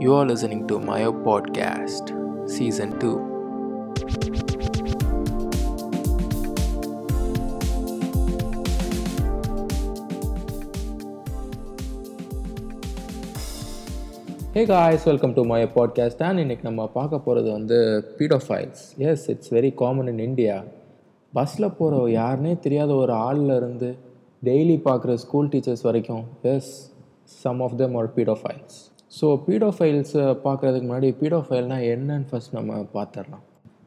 You are listening to Mayo Podcast, Season 2. Hey guys welcome to my podcast and இன்னைக்கு நம்ம பார்க்க போகிறது வந்து paedophiles yes it's very common in India பஸ்ஸில் போகிற யாருனே தெரியாத ஒரு ஆளில் இருந்து டெய்லி பார்க்குற ஸ்கூல் டீச்சர்ஸ் வரைக்கும் yes some of them are paedophiles so பீடோஃபைல்ஸை பார்க்குறதுக்கு முன்னாடி பீடோஃபைல்னால் என்னன்னு ஃபஸ்ட் நம்ம பார்த்துடலாம்.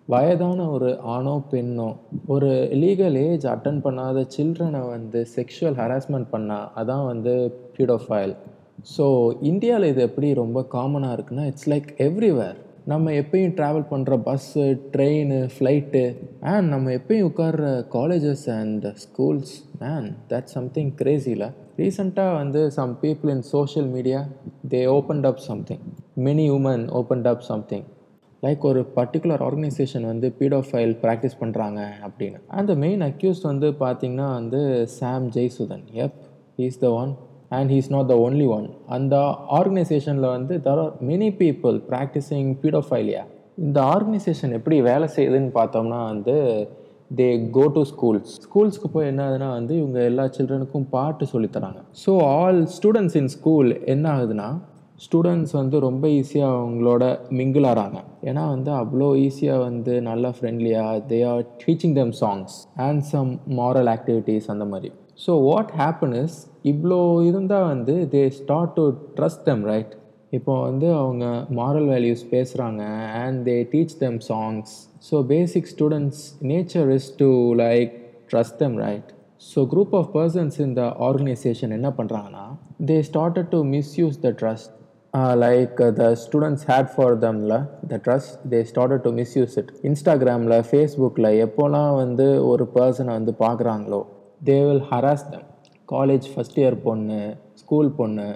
வயதான ஒரு ஆணோ பெண்ணோ ஒரு லீகல் ஏஜ் அட்டன் பண்ணாத சில்ட்ரனை வந்து செக்ஷுவல் ஹராஸ்மெண்ட் பண்ணால் அதான் வந்து பீடோஃபைல் ஸோ இந்தியாவில் இது எப்படி ரொம்ப காமனாக இருக்குன்னா இட்ஸ் லைக் எவ்ரிவேர் நம்ம எப்பயும் ட்ராவல் பண்ணுற பஸ்ஸு ட்ரெயின் ஃப்ளைட்டு அண்ட் நம்ம எப்பயும் உட்கார்ற colleges and schools and that something கிரேசியில் ரீசெண்டாக வந்து some people in social media they opened up something many women opened up something like ஒரு பர்டிகுலர் ஆர்கனைசேஷன் வந்து பீடோஃபைல் ப்ராக்டிஸ் பண்ணுறாங்க அப்படின்னு. அந்த மெயின் அக்யூஸ்ட் வந்து பார்த்திங்கன்னா வந்து Sam Jaisudhan F is the one and he's not the only one அந்த ஆர்கனைசேஷனில் வந்து there are many people practising paedophilia இந்த ஆர்கனைசேஷன் எப்படி வேலை செய்யுதுன்னு பார்த்தோம்னா வந்து தே கோ டு ஸ்கூல்ஸ் ஸ்கூல்ஸ்க்கு போய் என்ன ஆகுதுன்னா வந்து இவங்க எல்லா சில்ட்ரனுக்கும் பாட்டு சொல்லித்தராங்க. So all students in school என்ன ஆகுதுன்னா ஸ்டூடெண்ட்ஸ் வந்து ரொம்ப ஈஸியாக அவங்களோட மிங்கிள் ஆகிறாங்க ஏன்னா வந்து அவ்வளோ ஈஸியாக வந்து நல்லா ஃப்ரெண்ட்லியாக they are teaching them songs and some moral activities அந்த மாதிரி. ஸோ வாட் ஹேப்பன் இஸ் இவ்வளோ இருந்தால் வந்து they start to trust them right இப்போ வந்து அவங்க மாரல் வேல்யூஸ் பேசுகிறாங்க and they teach them songs so basic students nature is to like trust them right so group of persons இந்த organisation என்ன பண்ணுறாங்கன்னா they started to misuse the trust like the students had for தம்ல the trust they started to misuse it இன்ஸ்டாகிராமில் ஃபேஸ்புக்கில் எப்போல்லாம் வந்து ஒரு பர்சனை வந்து பார்க்குறாங்களோ they will harass them college first year பொண்ணு ஸ்கூல் பொண்ணு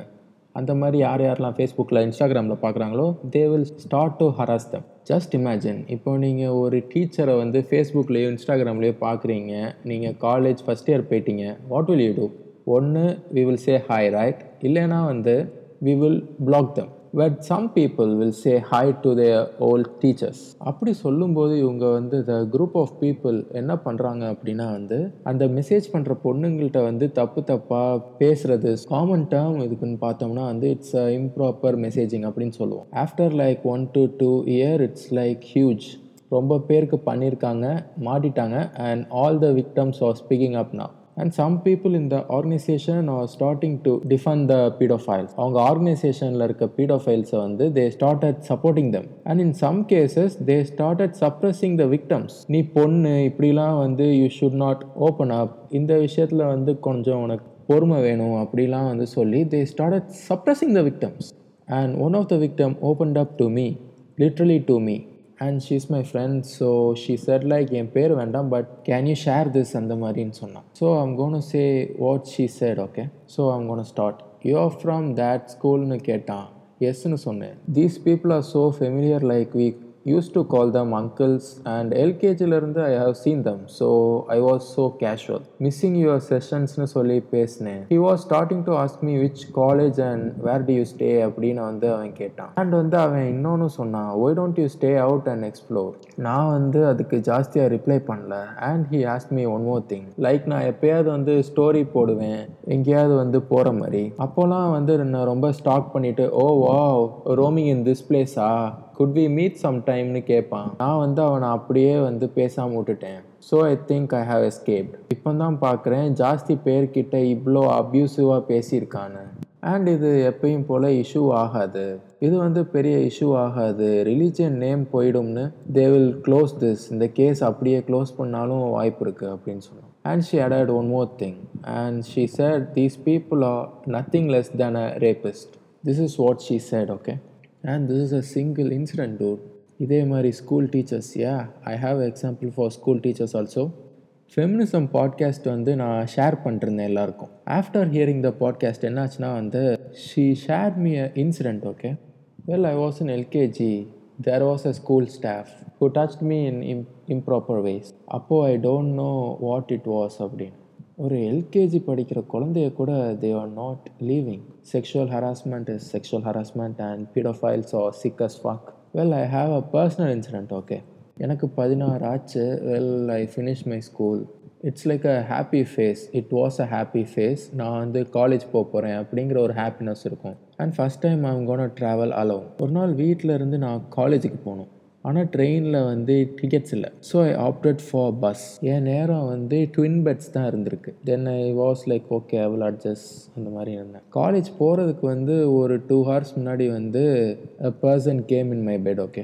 அந்த மாதிரி யார் யாரெல்லாம் ஃபேஸ்புக்கில் இன்ஸ்டாகிராமில் பார்க்குறாங்களோ they will start to harass them just imagine இப்போ நீங்கள் ஒரு டீச்சரை வந்து ஃபேஸ்புக்லேயோ இன்ஸ்டாகிராம்லேயோ பார்க்குறீங்க நீங்கள் காலேஜ் ஃபஸ்ட் இயர் போயிட்டீங்க வாட் வில் யூ டூ ஒன்று we will say hi right இல்லைனா வந்து we will block them but some people will say hi to the old teachers அப்படி சொல்லும்போது இவங்க வந்து த குரூப் ஆஃப் பீப்புள் என்ன பண்ணுறாங்க அப்படின்னா வந்து அந்த மெசேஜ் பண்ணுற பொண்ணுங்கள்கிட்ட வந்து தப்பு தப்பாக பேசுறது காமன் டேர்ம் இதுக்குன்னு பார்த்தோம்னா வந்து இட்ஸ் அ இம்ப்ராப்பர் மெசேஜிங் அப்படின்னு சொல்லுவோம். After like one to two year it's like huge ரொம்ப பேருக்கு பண்ணியிருக்காங்க மாட்டிட்டாங்க and all the victims are speaking up and some people இந்த organisation are starting to defend the paedophiles அவங்க ஆர்கனைசேஷனில் இருக்க பீடோஃபைல்ஸை வந்து they started supporting them and in some cases they started suppressing the victims நீ பொண்ணு இப்படிலாம் வந்து you should not open up இந்த விஷயத்தில் வந்து கொஞ்சம் உனக்கு பொறுமை வேணும் அப்படிலாம் வந்து சொல்லி they started suppressing the victims and one of the victim opened up to me literally to me and she's my friend so she said like என் பேர் வேண்டாம் but can you share this அந்த மாதிரின்னு சொன்னான். ஸோ அவங்க gonna say what she said okay so அவங்க gonna start you are from that ஸ்கூல்னு கேட்டான். எஸ்ன்னு சொன்னேன். These people are so familiar like we use to call them uncles and எல்கேஜிலேருந்து I have seen them so I was so casual missing your செஷன்ஸ்னு சொல்லி பேசினேன். He was starting to ask me which college and where do you stay அப்படின்னு வந்து அவன் கேட்டான். And வந்து அவன் இன்னொன்று சொன்னான். Why don't you stay out and explore நான் வந்து அதுக்கு ஜாஸ்தியாக ரிப்ளை பண்ணல. And he ask me one more thing like நான் எப்பயாவது வந்து ஸ்டோரி போடுவேன். எங்கேயாவது வந்து போகிற மாதிரி. அப்போல்லாம் வந்து நான் ரொம்ப ஸ்டாக் பண்ணிவிட்டு ஓ வா ரோமிங் இன் திஸ் பிளேஸா குட் வி மீட் சம் டைம்னு கேட்பான் நான் வந்து அவனை அப்படியே வந்து பேசாமல் விட்டுட்டேன். So I think I have escaped இப்போ தான் பார்க்குறேன் ஜாஸ்தி பேர்கிட்ட இவ்வளோ அப்யூசிவாக பேசியிருக்கான்னு. அண்ட் இது எப்பயும் போல் இஷ்யூ ஆகாது. இது வந்து பெரிய இஷ்யூ ஆகாது. ரிலீஜியன் நேம் போயிடும்னு தே வில் க்ளோஸ் திஸ் இந்த கேஸ் அப்படியே க்ளோஸ் பண்ணாலும் வாய்ப்பு இருக்குது அப்படின்னு சொன்னோம் and she added one more thing and she said these people are nothing less than a rapist this is what she said okay and this is a single incident tour இதே மாதிரி school teachers yeah I have example for school teachers also feminism podcast வந்து நான் share பண்ணிருந்தேன் எல்லாருக்கும். After hearing த podcast என்னாச்சுன்னா வந்து she share me a incident okay well I was in LKG there was a school staff who touch me in im improper ways அப்போது I don't know what it was அப்படின்னு. ஒரு LKG படிக்கிற குழந்தைய கூட they are not leaving sexual harassment is sexual harassment and paedophiles are sickos fuck well I have a personal incident okay எனக்கு பதினாறு ஆச்சு. Well I finish my school it's like a happy face it was a happy face நான் வந்து college போக போகிறேன் அப்படிங்கிற ஒரு happiness இருக்கும். And first time I'm gonna travel alone ஒரு நாள் வீட்டில் இருந்து நான் காலேஜுக்கு போகணும். ஆனால் ட்ரெயினில் வந்து டிக்கெட்ஸ் இல்லை. So I opted for bus என் நேரம் வந்து ட்வின் பெட்ஸ் தான் இருந்திருக்கு. Then I was like okay I will adjust அந்த மாதிரி இருந்தேன். காலேஜ் போகிறதுக்கு வந்து ஒரு டூ ஹவர்ஸ் முன்னாடி வந்து a person came in my bed okay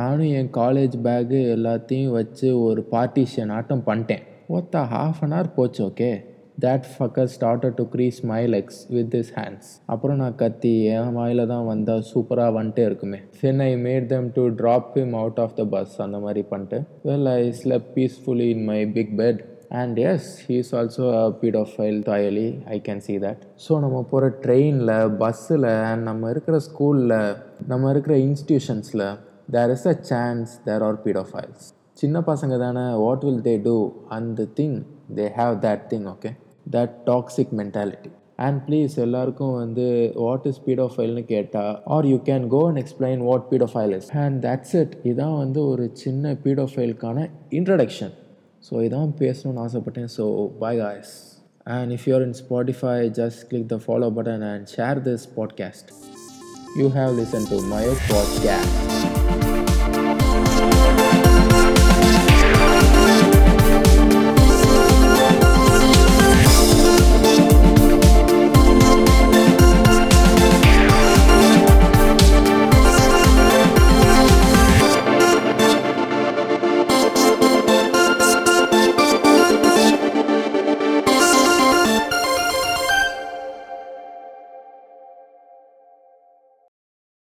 நானும் என் காலேஜ் பேகு எல்லாத்தையும் வச்சு ஒரு பார்ட்டிஷன் ஆட்டம் பண்ணிட்டேன். ஒத்த ஹாஃப் அன் ஹவர் போச்சு okay that fucker started to grease my legs with this hands அப்புறம் நான் கத்தி என் வாயில் தான் வந்தால் சூப்பராக வந்துட்டே இருக்குமே. Then I made them to drop him out of the bus அந்த மாதிரி பண்ணிட்டு. Well I slept peacefully in my big bed and yes he is also a paedophile தாயலி I can see that so நம்ம போகிற ட்ரெயினில் பஸ்ஸில் and நம்ம இருக்கிற ஸ்கூலில் நம்ம இருக்கிற இன்ஸ்டியூஷன்ஸில் there is a chance there are paedophiles சின்ன பசங்க தானே வாட் வில் தே டூ அந்த thing they have that thing okay that toxic mentality and please எல்லாருக்கும் வந்து வாட் இஸ் பீடோஃபைல்னு கேட்டால் are you can go and explain what paedophile is and that's it இதான் வந்து ஒரு சின்ன பீடோஃபைலுக்கான இன்ட்ரடக்ஷன் ஸோ இதான் பேசணும்னு ஆசைப்பட்டேன். So bye guys and if you're in Spotify just click the follow button and share this podcast you have listen to my podcast